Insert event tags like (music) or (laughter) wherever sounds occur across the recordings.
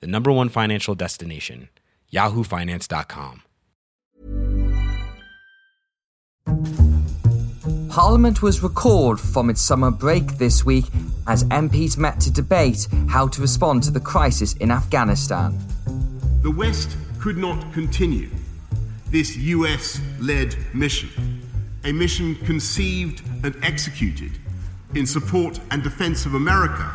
the number one financial destination, yahoofinance.com. Parliament was recalled from its summer break this week as MPs met to debate how to respond to the crisis in Afghanistan. The West could not continue this US led mission, a mission conceived and executed in support and defense of America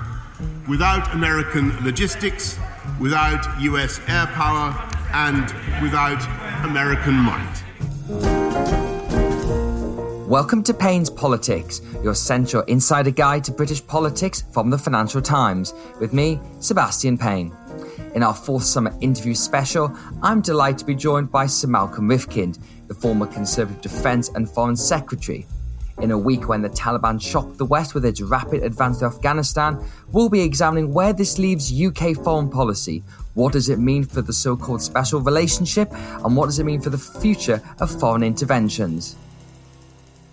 without American logistics, without US air power, and without American might. Welcome to Payne's Politics, your central insider guide to British politics from the Financial Times, with me, Sebastian Payne. In our fourth summer interview special, I'm delighted to be joined by Sir Malcolm Rifkind, the former Conservative Defence and Foreign Secretary. In a week when the Taliban shocked the West with its rapid advance to Afghanistan, we'll be examining where this leaves UK foreign policy. What does it mean for the so called special relationship? And what does it mean for the future of foreign interventions?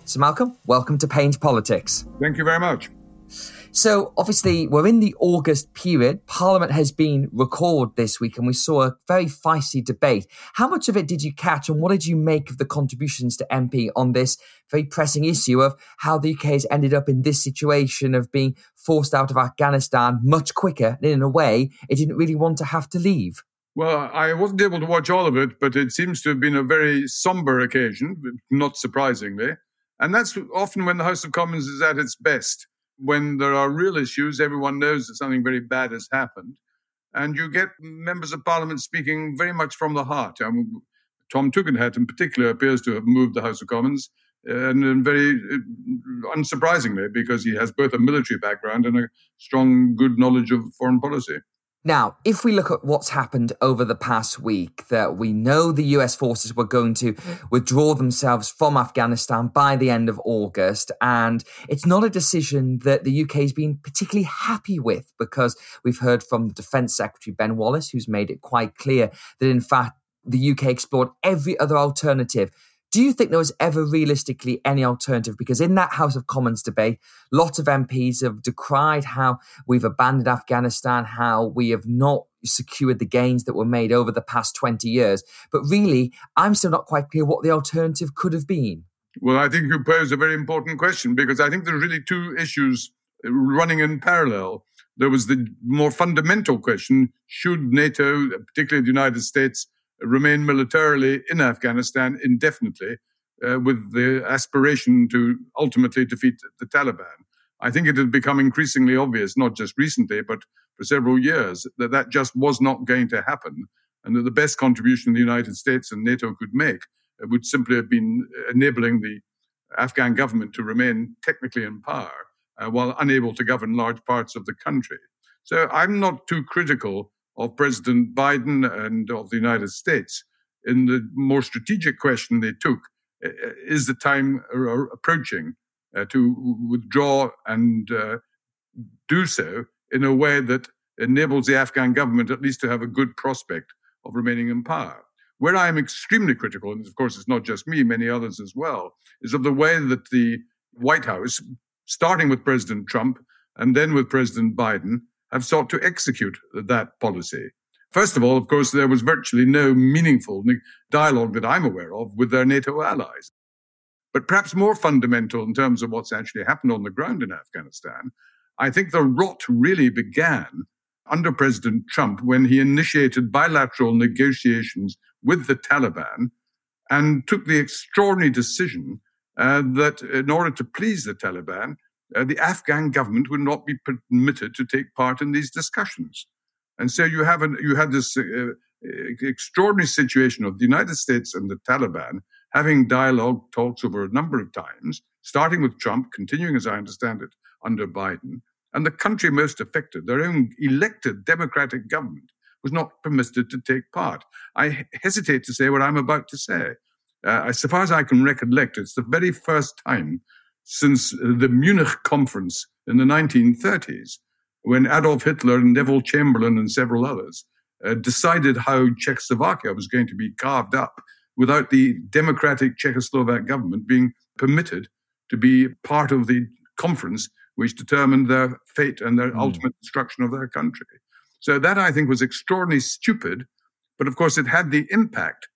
So, Malcolm, welcome to Payne's Politics. Thank you very much. So, obviously, we're in the August period. Parliament has been recalled this week, and we saw a very feisty debate. How much of it did you catch, and what did you make of the contributions to MP on this very pressing issue of how the UK has ended up in this situation of being forced out of Afghanistan much quicker, and in a way, it didn't really want to have to leave? Well, I wasn't able to watch all of it, but it seems to have been a very somber occasion, not surprisingly. And that's often when the House of Commons is at its best. When there are real issues, everyone knows that something very bad has happened. And you get members of parliament speaking very much from the heart. I mean, Tom Tugendhat, in particular, appears to have moved the House of Commons, and, and very uh, unsurprisingly, because he has both a military background and a strong, good knowledge of foreign policy. Now, if we look at what's happened over the past week, that we know the US forces were going to withdraw themselves from Afghanistan by the end of August, and it's not a decision that the UK has been particularly happy with because we've heard from the Defence Secretary Ben Wallace, who's made it quite clear that in fact the UK explored every other alternative do you think there was ever realistically any alternative? Because in that House of Commons debate, lots of MPs have decried how we've abandoned Afghanistan, how we have not secured the gains that were made over the past 20 years. But really, I'm still not quite clear what the alternative could have been. Well, I think you pose a very important question because I think there's really two issues uh, running in parallel. There was the more fundamental question should NATO, particularly the United States, remain militarily in Afghanistan indefinitely uh, with the aspiration to ultimately defeat the Taliban. I think it had become increasingly obvious, not just recently, but for several years, that that just was not going to happen, and that the best contribution the United States and NATO could make uh, would simply have been enabling the Afghan government to remain technically in power uh, while unable to govern large parts of the country. So I'm not too critical of President Biden and of the United States. In the more strategic question they took, is the time approaching uh, to withdraw and uh, do so in a way that enables the Afghan government at least to have a good prospect of remaining in power. Where I am extremely critical, and of course it's not just me, many others as well, is of the way that the White House, starting with President Trump and then with President Biden, have sought to execute that policy. First of all, of course, there was virtually no meaningful dialogue that I'm aware of with their NATO allies. But perhaps more fundamental in terms of what's actually happened on the ground in Afghanistan, I think the rot really began under President Trump when he initiated bilateral negotiations with the Taliban and took the extraordinary decision uh, that in order to please the Taliban, uh, the Afghan government would not be permitted to take part in these discussions. And so you have an, you had this uh, uh, extraordinary situation of the United States and the Taliban having dialogue talks over a number of times, starting with Trump, continuing, as I understand it, under Biden, and the country most affected, their own elected democratic government, was not permitted to take part. I hesitate to say what I'm about to say. Uh, so far as I can recollect, it's the very first time since the Munich conference in the 1930s when Adolf Hitler and Neville Chamberlain and several others uh, decided how Czechoslovakia was going to be carved up without the democratic Czechoslovak government being permitted to be part of the conference which determined their fate and their mm. ultimate destruction of their country. So that I think was extraordinarily stupid, but of course it had the impact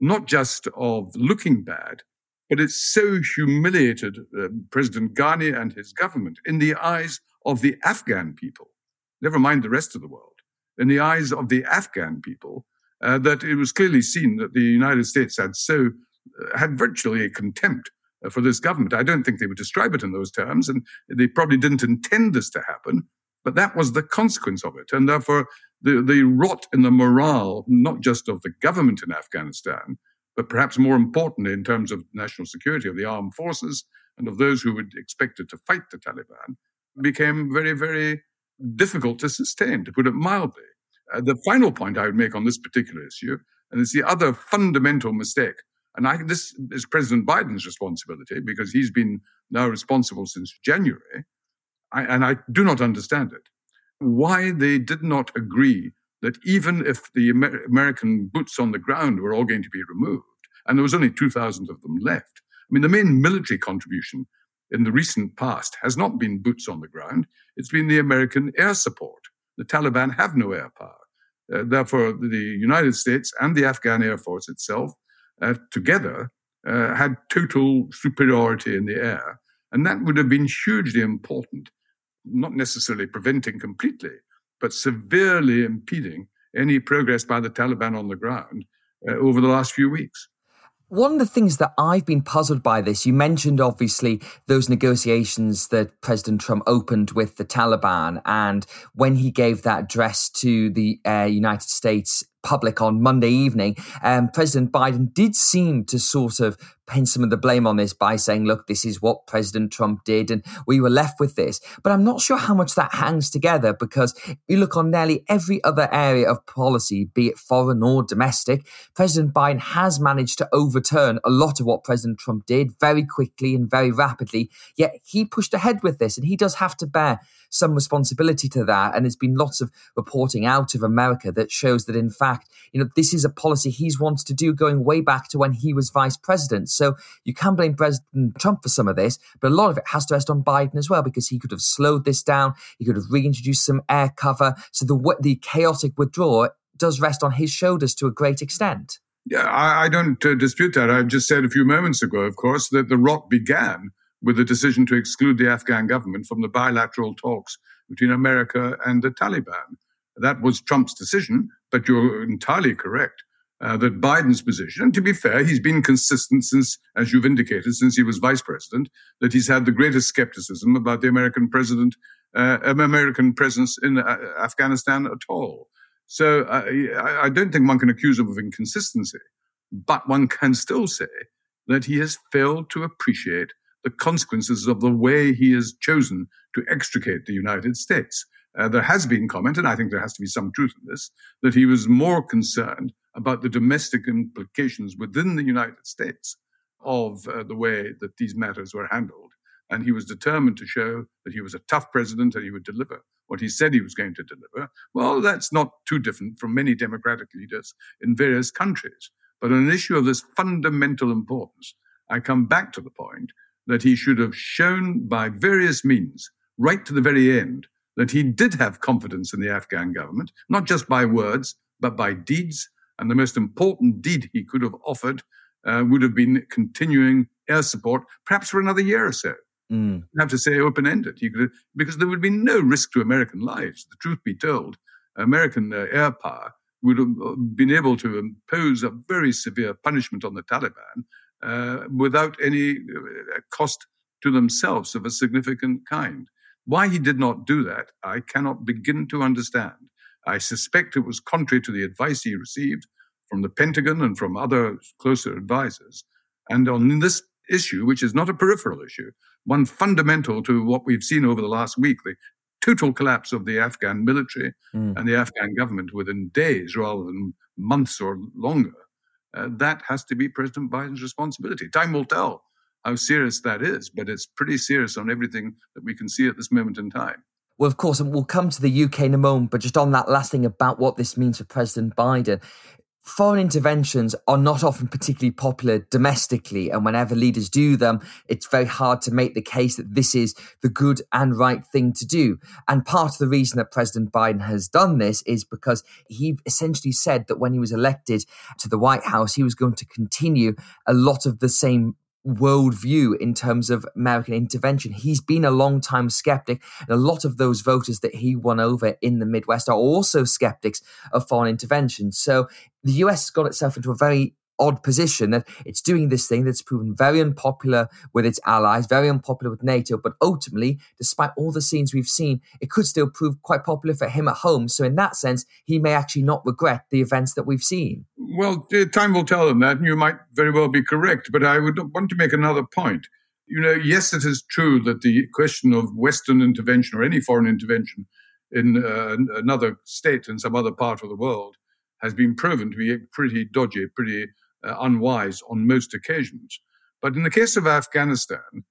not just of looking bad, but it so humiliated uh, President Ghani and his government in the eyes of the Afghan people, never mind the rest of the world, in the eyes of the Afghan people, uh, that it was clearly seen that the United States had so uh, had virtually a contempt uh, for this government. I don't think they would describe it in those terms, and they probably didn't intend this to happen. But that was the consequence of it, and therefore the the rot in the morale, not just of the government in Afghanistan, but perhaps more importantly in terms of national security of the armed forces and of those who were expected to fight the Taliban, became very very difficult to sustain, to put it mildly. Uh, the final point I would make on this particular issue, and it's the other fundamental mistake, and I, this is President Biden's responsibility because he's been now responsible since January, I, and I do not understand it. Why they did not agree that even if the Amer- American boots on the ground were all going to be removed, and there was only 2,000 of them left, I mean, the main military contribution in the recent past has not been boots on the ground, it's been the American air support. The Taliban have no air power. Uh, therefore, the United States and the Afghan Air Force itself uh, together uh, had total superiority in the air. And that would have been hugely important, not necessarily preventing completely, but severely impeding any progress by the Taliban on the ground uh, over the last few weeks. One of the things that I've been puzzled by this, you mentioned obviously those negotiations that President Trump opened with the Taliban. And when he gave that address to the uh, United States public on Monday evening, um, President Biden did seem to sort of pin some of the blame on this by saying, look, this is what President Trump did, and we were left with this. But I'm not sure how much that hangs together because you look on nearly every other area of policy, be it foreign or domestic, President Biden has managed to overturn a lot of what President Trump did very quickly and very rapidly. Yet he pushed ahead with this, and he does have to bear some responsibility to that. And there's been lots of reporting out of America that shows that, in fact, you know, this is a policy he's wanted to do going way back to when he was vice president. So you can blame President Trump for some of this, but a lot of it has to rest on Biden as well because he could have slowed this down. He could have reintroduced some air cover. So the the chaotic withdrawal does rest on his shoulders to a great extent. Yeah, I, I don't uh, dispute that. I just said a few moments ago, of course, that the rot began with the decision to exclude the Afghan government from the bilateral talks between America and the Taliban. That was Trump's decision, but you're entirely correct. Uh, that Biden's position, and to be fair, he's been consistent since, as you've indicated, since he was vice president, that he's had the greatest skepticism about the American president, uh, American presence in uh, Afghanistan at all. So I don't think one can accuse him of inconsistency, but one can still say that he has failed to appreciate the consequences of the way he has chosen to extricate the United States. Uh, there has been comment, and I think there has to be some truth in this, that he was more concerned about the domestic implications within the United States of uh, the way that these matters were handled. And he was determined to show that he was a tough president and he would deliver what he said he was going to deliver. Well, that's not too different from many democratic leaders in various countries. But on an issue of this fundamental importance, I come back to the point that he should have shown by various means, right to the very end, that he did have confidence in the Afghan government, not just by words, but by deeds. And the most important deed he could have offered uh, would have been continuing air support, perhaps for another year or so. Mm. I have to say open ended. Because there would be no risk to American lives. The truth be told, American uh, air power would have uh, been able to impose a very severe punishment on the Taliban uh, without any uh, cost to themselves of a significant kind. Why he did not do that, I cannot begin to understand. I suspect it was contrary to the advice he received from the Pentagon and from other closer advisors. And on this issue, which is not a peripheral issue, one fundamental to what we've seen over the last week, the total collapse of the Afghan military mm. and the Afghan government within days rather than months or longer, uh, that has to be President Biden's responsibility. Time will tell how serious that is, but it's pretty serious on everything that we can see at this moment in time. Well, of course, and we'll come to the UK in a moment, but just on that last thing about what this means for President Biden, foreign interventions are not often particularly popular domestically. And whenever leaders do them, it's very hard to make the case that this is the good and right thing to do. And part of the reason that President Biden has done this is because he essentially said that when he was elected to the White House, he was going to continue a lot of the same worldview in terms of American intervention. He's been a long time skeptic, and a lot of those voters that he won over in the Midwest are also skeptics of foreign intervention. So the US got itself into a very odd position that it's doing this thing that's proven very unpopular with its allies, very unpopular with NATO, but ultimately, despite all the scenes we've seen, it could still prove quite popular for him at home. So, in that sense, he may actually not regret the events that we've seen. Well, time will tell him that, and you might very well be correct. But I would want to make another point. You know, yes, it is true that the question of Western intervention or any foreign intervention in uh, another state in some other part of the world has been proven to be pretty dodgy, pretty uh, unwise on most occasions. But in the case of Afghanistan,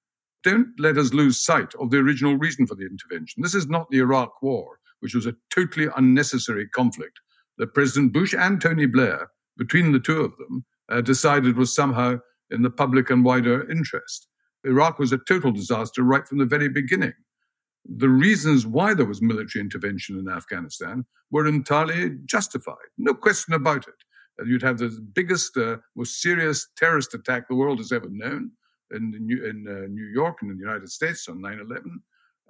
don't let us lose sight of the original reason for the intervention. This is not the Iraq War, which was a totally unnecessary conflict that President Bush and Tony Blair, between the two of them, uh, decided was somehow in the public and wider interest. Iraq was a total disaster right from the very beginning. The reasons why there was military intervention in Afghanistan were entirely justified, no question about it. You'd have the biggest, uh, most serious terrorist attack the world has ever known in, New, in uh, New York and in the United States on 9 11.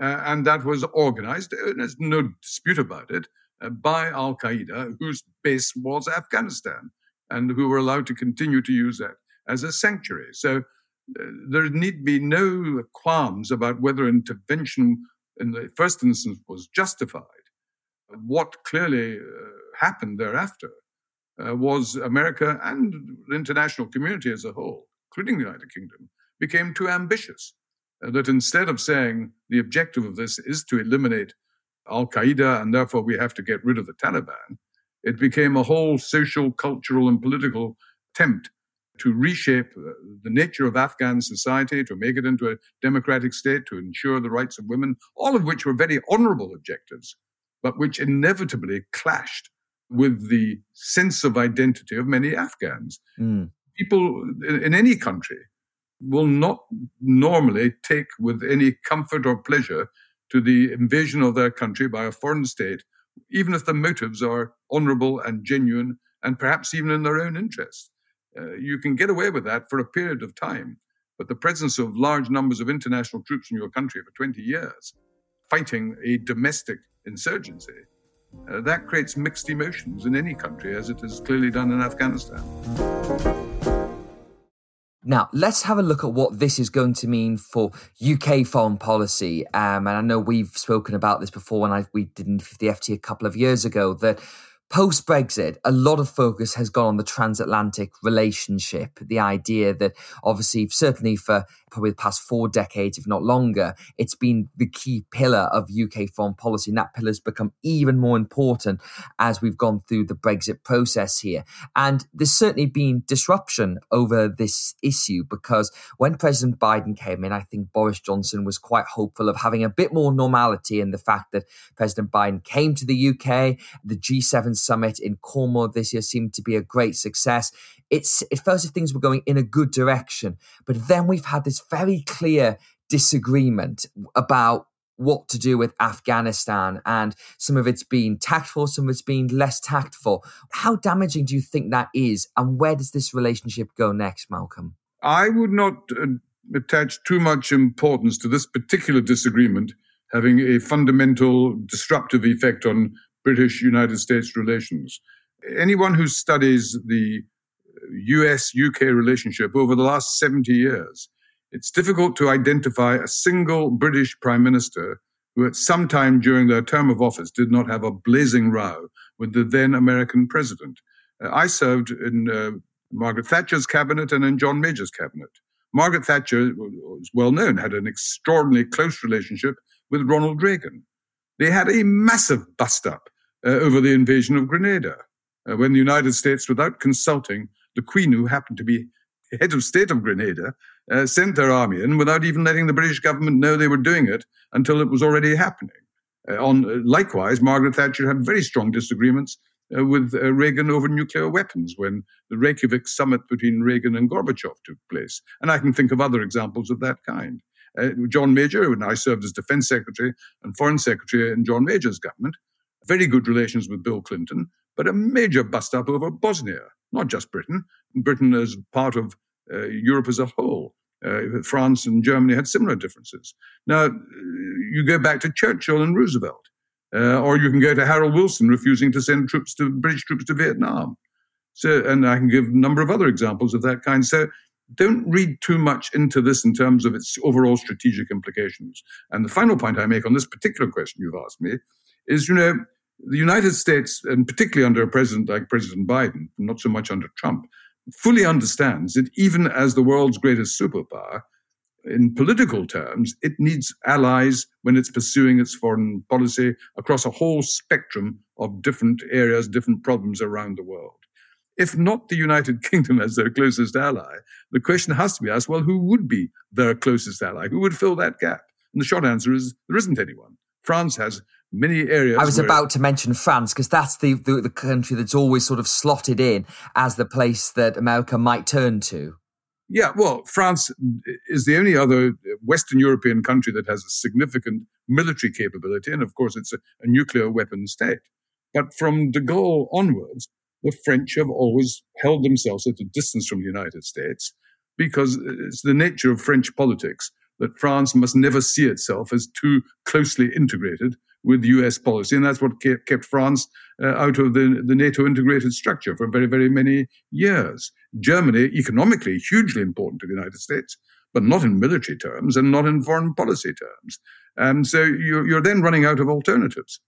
Uh, and that was organized, uh, there's no dispute about it, uh, by Al Qaeda, whose base was Afghanistan, and who were allowed to continue to use that as a sanctuary. So uh, there need be no qualms about whether intervention in the first instance was justified. What clearly happened thereafter uh, was America and the international community as a whole, including the United Kingdom, became too ambitious. Uh, that instead of saying the objective of this is to eliminate Al Qaeda and therefore we have to get rid of the Taliban, it became a whole social, cultural, and political attempt to reshape uh, the nature of Afghan society, to make it into a democratic state, to ensure the rights of women, all of which were very honorable objectives, but which inevitably clashed with the sense of identity of many Afghans. Mm. People in any country will not normally take with any comfort or pleasure to the invasion of their country by a foreign state, even if the motives are honorable and genuine and perhaps even in their own interest. Uh, you can get away with that for a period of time, but the presence of large numbers of international troops in your country for 20 years, fighting a domestic insurgency, uh, that creates mixed emotions in any country, as it has clearly done in Afghanistan. Now, let's have a look at what this is going to mean for UK foreign policy. Um, and I know we've spoken about this before when I, we did the FT a couple of years ago that Post Brexit, a lot of focus has gone on the transatlantic relationship. The idea that, obviously, certainly for probably the past four decades, if not longer, it's been the key pillar of UK foreign policy. And that pillar has become even more important as we've gone through the Brexit process here. And there's certainly been disruption over this issue because when President Biden came in, I think Boris Johnson was quite hopeful of having a bit more normality in the fact that President Biden came to the UK, the G7 summit in Cornwall this year seemed to be a great success. It's it felt as if things were going in a good direction, but then we've had this very clear disagreement about what to do with Afghanistan, and some of it's been tactful, some of it's been less tactful. How damaging do you think that is, and where does this relationship go next, Malcolm? I would not uh, attach too much importance to this particular disagreement having a fundamental disruptive effect on British United States relations. Anyone who studies the US UK relationship over the last 70 years, it's difficult to identify a single British Prime Minister who, at some time during their term of office, did not have a blazing row with the then American president. Uh, I served in uh, Margaret Thatcher's cabinet and in John Major's cabinet. Margaret Thatcher was well known, had an extraordinarily close relationship with Ronald Reagan. They had a massive bust up uh, over the invasion of Grenada uh, when the United States, without consulting the Queen, who happened to be head of state of Grenada, uh, sent their army in without even letting the British government know they were doing it until it was already happening. Uh, on uh, likewise, Margaret Thatcher had very strong disagreements uh, with uh, Reagan over nuclear weapons when the Reykjavik summit between Reagan and Gorbachev took place. And I can think of other examples of that kind. Uh, John Major, when I served as defense secretary and foreign secretary in John Major's government, very good relations with Bill Clinton, but a major bust up over Bosnia, not just Britain, Britain as part of uh, Europe as a whole. Uh, France and Germany had similar differences. Now, you go back to Churchill and Roosevelt. Uh, or you can go to Harold Wilson refusing to send troops to British troops to Vietnam. So, and I can give a number of other examples of that kind. So, don't read too much into this in terms of its overall strategic implications. And the final point I make on this particular question you've asked me is, you know, the United States, and particularly under a president like President Biden, not so much under Trump, fully understands that even as the world's greatest superpower, in political terms, it needs allies when it's pursuing its foreign policy across a whole spectrum of different areas, different problems around the world. If not the United (laughs) Kingdom as their closest ally, the question has to be asked well, who would be their closest ally? Who would fill that gap? And the short answer is there isn't anyone. France has many areas. I was about to mention France because that's the, the, the country that's always sort of slotted in as the place that America might turn to. Yeah, well, France is the only other Western European country that has a significant military capability, and of course, it's a, a nuclear weapon state. But from de Gaulle onwards, the French have always held themselves at a distance from the United States because it's the nature of French politics that France must never see itself as too closely integrated with US policy. And that's what kept France uh, out of the, the NATO integrated structure for very, very many years. Germany, economically, hugely important to the United States, but not in military terms and not in foreign policy terms. And so you're, you're then running out of alternatives.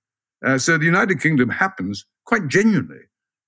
Uh, so the United Kingdom happens quite genuinely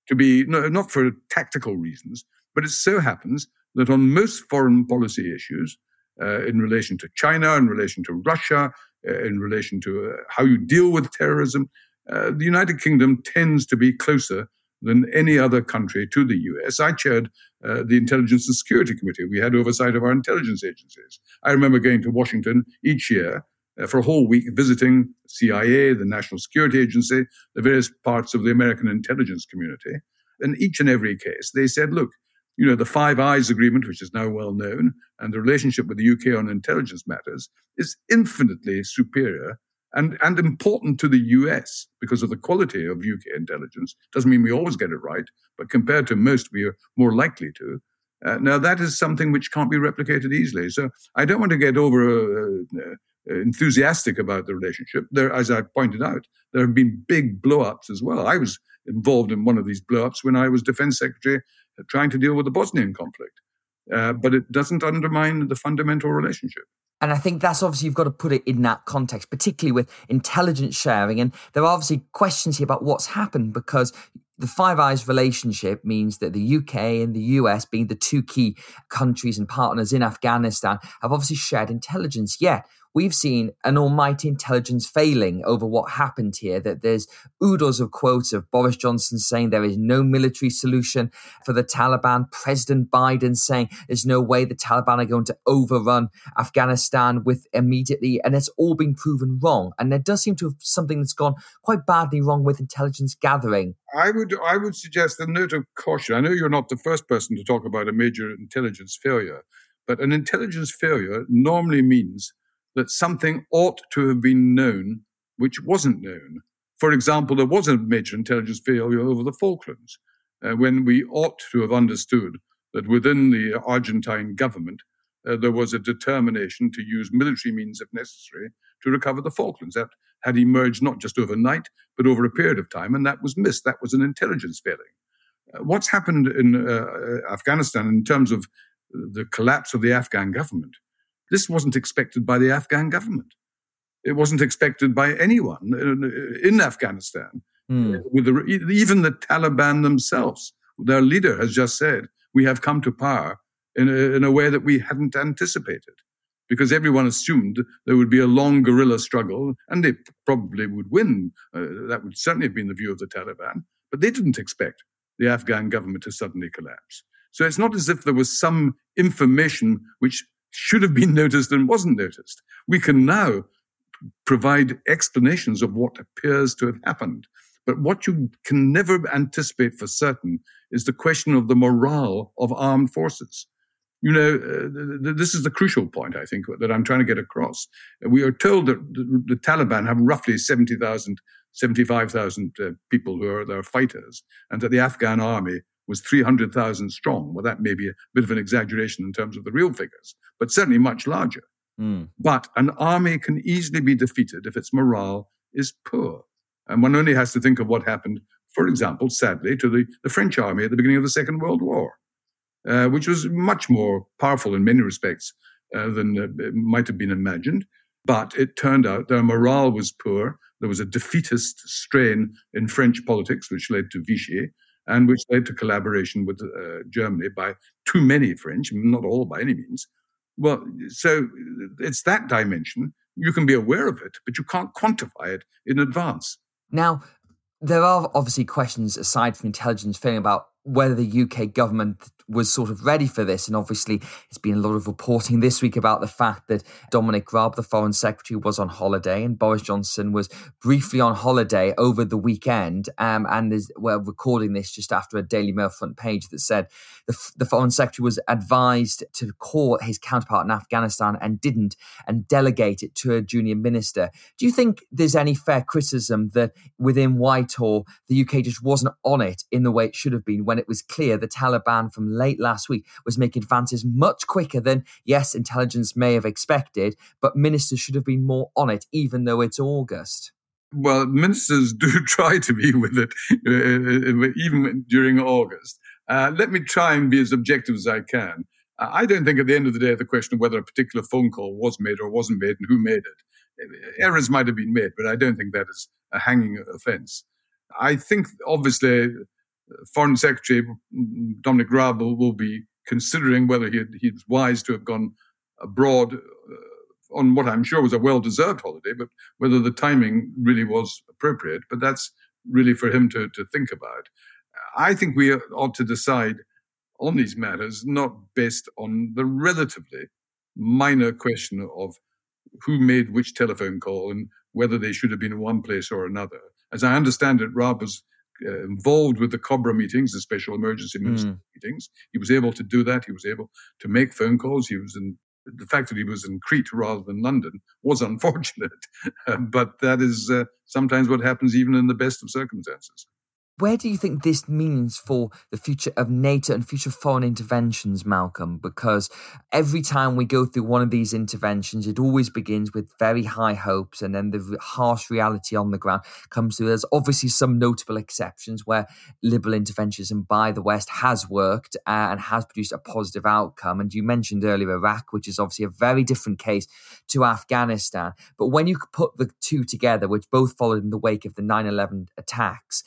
to be, no, not for tactical reasons, but it so happens that on most foreign policy issues, uh, in relation to China, in relation to Russia, in relation to uh, how you deal with terrorism, uh, the United Kingdom tends to be closer than any other country to the US. I chaired uh, the Intelligence and Security Committee. We had oversight of our intelligence agencies. I remember going to Washington each year uh, for a whole week visiting CIA, the National Security Agency, the various parts of the American intelligence community. In each and every case, they said, look, you know, the Five Eyes Agreement, which is now well known, and the relationship with the UK on intelligence matters is infinitely superior and, and important to the US because of the quality of UK intelligence. Doesn't mean we always get it right, but compared to most, we are more likely to. Uh, now, that is something which can't be replicated easily. So I don't want to get over uh, uh, enthusiastic about the relationship. There, as I pointed out, there have been big blow-ups as well. I was involved in one of these blow-ups when I was defense secretary trying to deal with the Bosnian conflict. Uh, but it doesn't undermine the fundamental relationship. And I think that's obviously you've got to put it in that context, particularly with intelligence sharing. And there are obviously questions here about what's happened because the Five Eyes relationship means that the UK and the US, being the two key countries and partners in Afghanistan, have obviously shared intelligence. Yet we've seen an almighty intelligence failing over what happened here. That there's oodles of quotes of Boris Johnson saying there is no military solution for the Taliban, President Biden saying there's no way the Taliban are going to overrun Afghanistan with immediately, and it's all been proven wrong. And there does seem to have something that's gone quite badly wrong with intelligence gathering. I would I would suggest a note of caution. I know you're not the first person to talk about a major intelligence failure, but an intelligence failure normally means that something ought to have been known which wasn't known. For example, there was a major intelligence failure over the Falklands uh, when we ought to have understood that within the Argentine government uh, there was a determination to use military means if necessary to recover the Falklands. That had emerged not just overnight, but over a period of time, and that was missed. That was an intelligence failing. Uh, what's happened in uh, Afghanistan in terms of the collapse of the Afghan government this wasn't expected by the Afghan government. It wasn't expected by anyone in Afghanistan. Mm. With the, even the Taliban themselves, their leader has just said, "We have come to power in a, in a way that we hadn't anticipated." because everyone assumed there would be a long guerrilla struggle and they probably would win. Uh, that would certainly have been the view of the Taliban, but they didn't expect the Afghan government to suddenly collapse. So it's not as if there was some information which should have been noticed and wasn't noticed. We can now provide explanations of what appears to have happened. But what you can never anticipate for certain is the question of the morale of armed forces. You know, uh, this is the crucial point, I think, that I'm trying to get across. We are told that the, the Taliban have roughly 70,000, 75,000 uh, people who are their fighters, and that the Afghan army was 300,000 strong. Well, that may be a bit of an exaggeration in terms of the real figures, but certainly much larger. Mm. But an army can easily be defeated if its morale is poor. And one only has to think of what happened, for example, sadly, to the, the French army at the beginning of the Second World War, uh, which was much more powerful in many respects uh, than uh, might have been imagined. But it turned out their morale was poor. There was a defeatist strain in French politics, which led to Vichy and which led to collaboration with uh, Germany by too many French, not all by any means. Well, so it's that dimension. You can be aware of it, but you can't quantify it in advance. Now, there are obviously questions aside from intelligence feeling about whether the UK government was sort of ready for this. And obviously, it's been a lot of reporting this week about the fact that Dominic Raab, the Foreign Secretary, was on holiday and Boris Johnson was briefly on holiday over the weekend. Um, and we're recording this just after a Daily Mail front page that said the, the Foreign Secretary was advised to call his counterpart in Afghanistan and didn't and delegate it to a junior minister. Do you think there's any fair criticism that within Whitehall, the UK just wasn't on it in the way it should have been when it was clear the Taliban from late last week was making advances much quicker than, yes, intelligence may have expected, but ministers should have been more on it, even though it's August. Well, ministers do (laughs) try to be with it, uh, even during August. Uh, let me try and be as objective as I can. Uh, I don't think at the end of the day the question of whether a particular phone call was made or wasn't made and who made it. Errors might have been made, but I don't think that is a hanging offence. I think obviously Foreign Secretary Dominic Raab will, will be considering whether he, he's wise to have gone abroad uh, on what I'm sure was a well deserved holiday, but whether the timing really was appropriate. But that's really for him to, to think about. I think we ought to decide on these matters not based on the relatively minor question of who made which telephone call and whether they should have been in one place or another. As I understand it, Raab was uh, involved with the COBRA meetings, the special emergency mm. meetings. He was able to do that. He was able to make phone calls. He was in the fact that he was in Crete rather than London was (laughs) unfortunate, but that is uh, sometimes what happens even in the best of circumstances. Where do you think this means for the future of NATO and future foreign interventions, Malcolm? Because every time we go through one of these interventions, it always begins with very high hopes, and then the harsh reality on the ground comes through. There's obviously some notable exceptions where liberal interventionism by the West has worked uh, and has produced a positive outcome. And you mentioned earlier Iraq, which is obviously a very different case to Afghanistan. But when you put the two together, which both followed in the wake of the 9 11 attacks,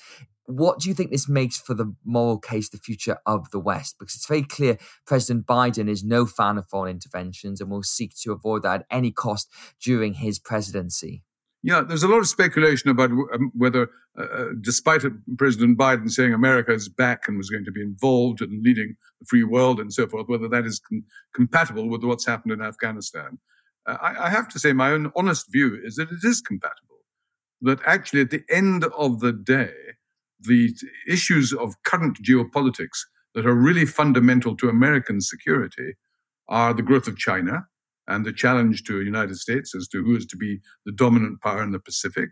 what do you think this makes for the moral case, the future of the West? Because it's very clear President Biden is no fan of foreign interventions and will seek to avoid that at any cost during his presidency. Yeah, there's a lot of speculation about um, whether, uh, uh, despite President Biden saying America is back and was going to be involved in leading the free world and so forth, whether that is com- compatible with what's happened in Afghanistan. Uh, I, I have to say, my own honest view is that it is compatible. That actually, at the end of the day, the issues of current geopolitics that are really fundamental to American security are the growth of China and the challenge to the United States as to who is to be the dominant power in the Pacific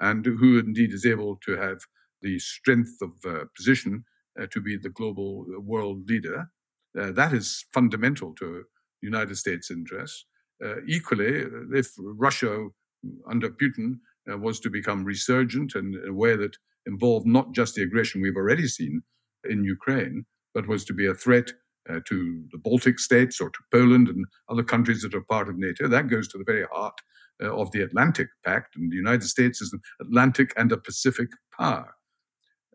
and who indeed is able to have the strength of uh, position uh, to be the global uh, world leader. Uh, that is fundamental to United States' interests. Uh, equally, if Russia under Putin uh, was to become resurgent and aware that involved not just the aggression we've already seen in Ukraine, but was to be a threat uh, to the Baltic states or to Poland and other countries that are part of NATO. That goes to the very heart uh, of the Atlantic Pact, and the United States is an Atlantic and a Pacific power.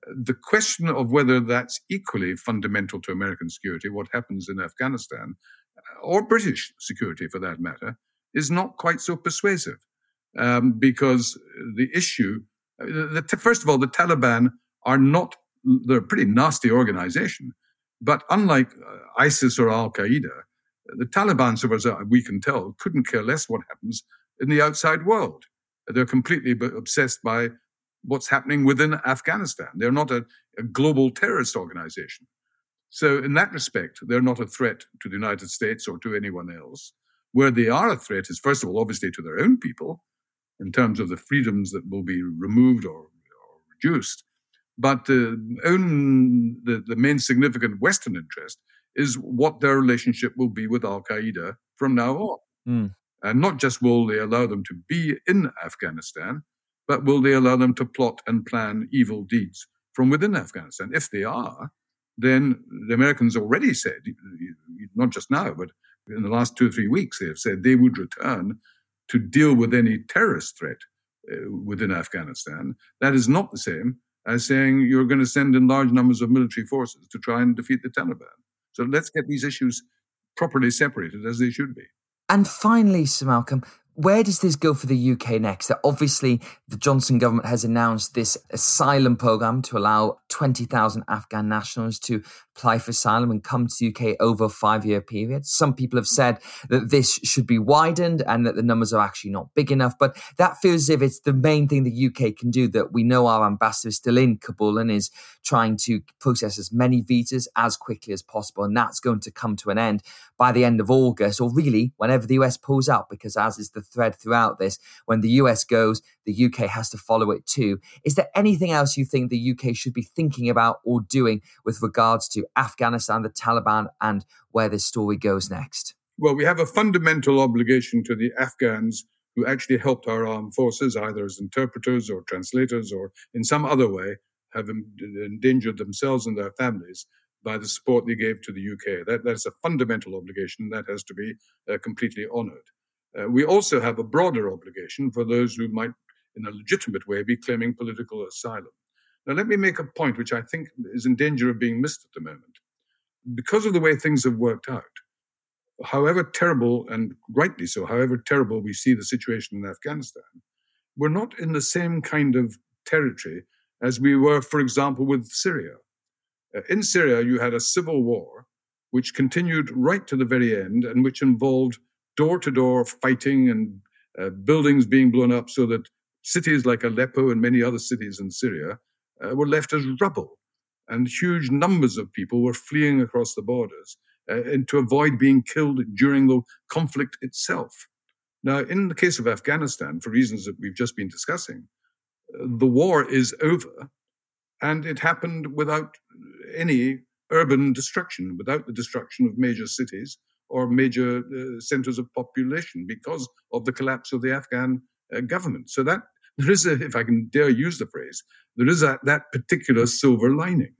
The question of whether that's equally fundamental to American security, what happens in Afghanistan, or British security for that matter, is not quite so persuasive um, because the issue, the, the, first of all, the Taliban are not, they're a pretty nasty organization. But unlike uh, ISIS or Al Qaeda, the Taliban, so as we can tell, couldn't care less what happens in the outside world. They're completely obsessed by what's happening within Afghanistan. They're not a, a global terrorist organization. So, in that respect, they're not a threat to the United States or to anyone else. Where they are a threat is, first of all, obviously to their own people in terms of the freedoms that will be removed or, or reduced. But the, own, the, the main significant Western interest is what their relationship will be with Al Qaeda from now on. Mm. And not just will they allow them to be in Afghanistan, but will they allow them to plot and plan evil deeds from within Afghanistan? If they are, then the Americans already said, not just now, but in the last two or three weeks, they have said they would return to deal with any terrorist threat uh, within Afghanistan. That is not the same as saying you're going to send in large numbers of military forces to try and defeat the Taliban. So let's get these issues properly separated as they should be. And finally, Sir Malcolm, where does this go for the UK next? That obviously the Johnson government has announced this asylum program to allow 20,000 Afghan nationals to apply for asylum and come to the UK over a five year period. Some people have said that this should be widened and that the numbers are actually not big enough, but that feels as if it's the main thing the UK can do. That we know our ambassador is still in Kabul and is trying to process as many visas as quickly as possible. And that's going to come to an end by the end of August, or really whenever the US pulls out, because as is the thread throughout this, when the US goes, the UK has to follow it too. Is there anything else you think the UK should be thinking about or doing with regards to Afghanistan, the Taliban, and where this story goes next? Well, we have a fundamental obligation to the Afghans who actually helped our armed forces, either as interpreters or translators or in some other way, have endangered themselves and their families by the support they gave to the UK. That, that's a fundamental obligation that has to be uh, completely honored. Uh, we also have a broader obligation for those who might, in a legitimate way, be claiming political asylum. Now, let me make a point which I think is in danger of being missed at the moment. Because of the way things have worked out, however terrible, and rightly so, however terrible we see the situation in Afghanistan, we're not in the same kind of territory as we were, for example, with Syria. Uh, in Syria, you had a civil war which continued right to the very end and which involved door to door fighting and uh, buildings being blown up so that cities like Aleppo and many other cities in Syria uh, were left as rubble. And huge numbers of people were fleeing across the borders uh, and to avoid being killed during the conflict itself. Now, in the case of Afghanistan, for reasons that we've just been discussing, uh, the war is over and it happened without any urban destruction, without the destruction of major cities or major uh, centers of population because of the collapse of the Afghan uh, government. So that there is a, if I can dare use the phrase, there is a, that particular silver lining.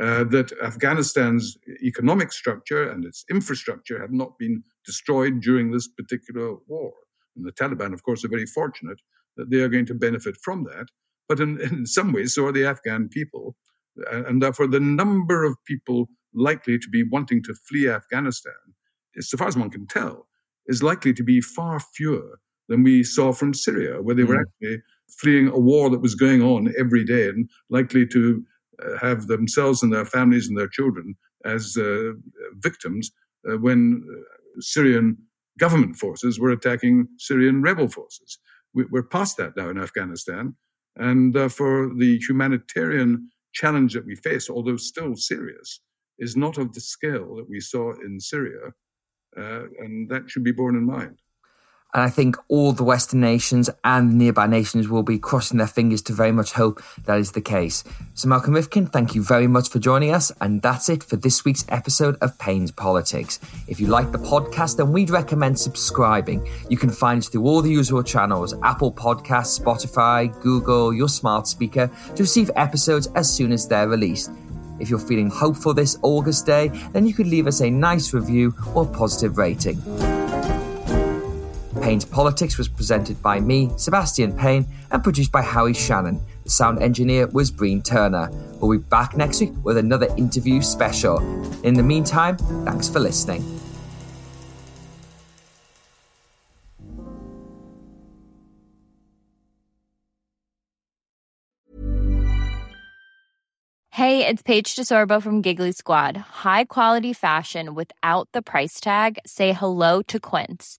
Uh, that Afghanistan's economic structure and its infrastructure have not been destroyed during this particular war. And the Taliban, of course, are very fortunate that they are going to benefit from that. But in, in some ways, so are the Afghan people. And therefore, the number of people likely to be wanting to flee Afghanistan, so far as one can tell, is likely to be far fewer than we saw from Syria, where they mm. were hmm. actually fleeing a war that was going on every day and likely to uh, have themselves and their families and their children as uh, victims uh, when uh, Syrian government forces were attacking Syrian rebel forces. We, are past that now in Afghanistan. And uh, for the humanitarian challenge that we face, although still serious, is not of the scale that we saw in Syria. Uh, and that should be borne in mind. And I think all the Western nations and nearby nations will be crossing their fingers to very much hope that is the case. So, Malcolm Rifkind, thank you very much for joining us. And that's it for this week's episode of Payne's Politics. If you like the podcast, then we'd recommend subscribing. You can find us through all the usual channels Apple Podcasts, Spotify, Google, your smart speaker to receive episodes as soon as they're released. If you're feeling hopeful this August day, then you could leave us a nice review or positive rating. Payne's Politics was presented by me, Sebastian Payne, and produced by Howie Shannon. The sound engineer was Breen Turner. We'll be back next week with another interview special. In the meantime, thanks for listening. Hey, it's Paige DeSorbo from Giggly Squad. High quality fashion without the price tag? Say hello to Quince.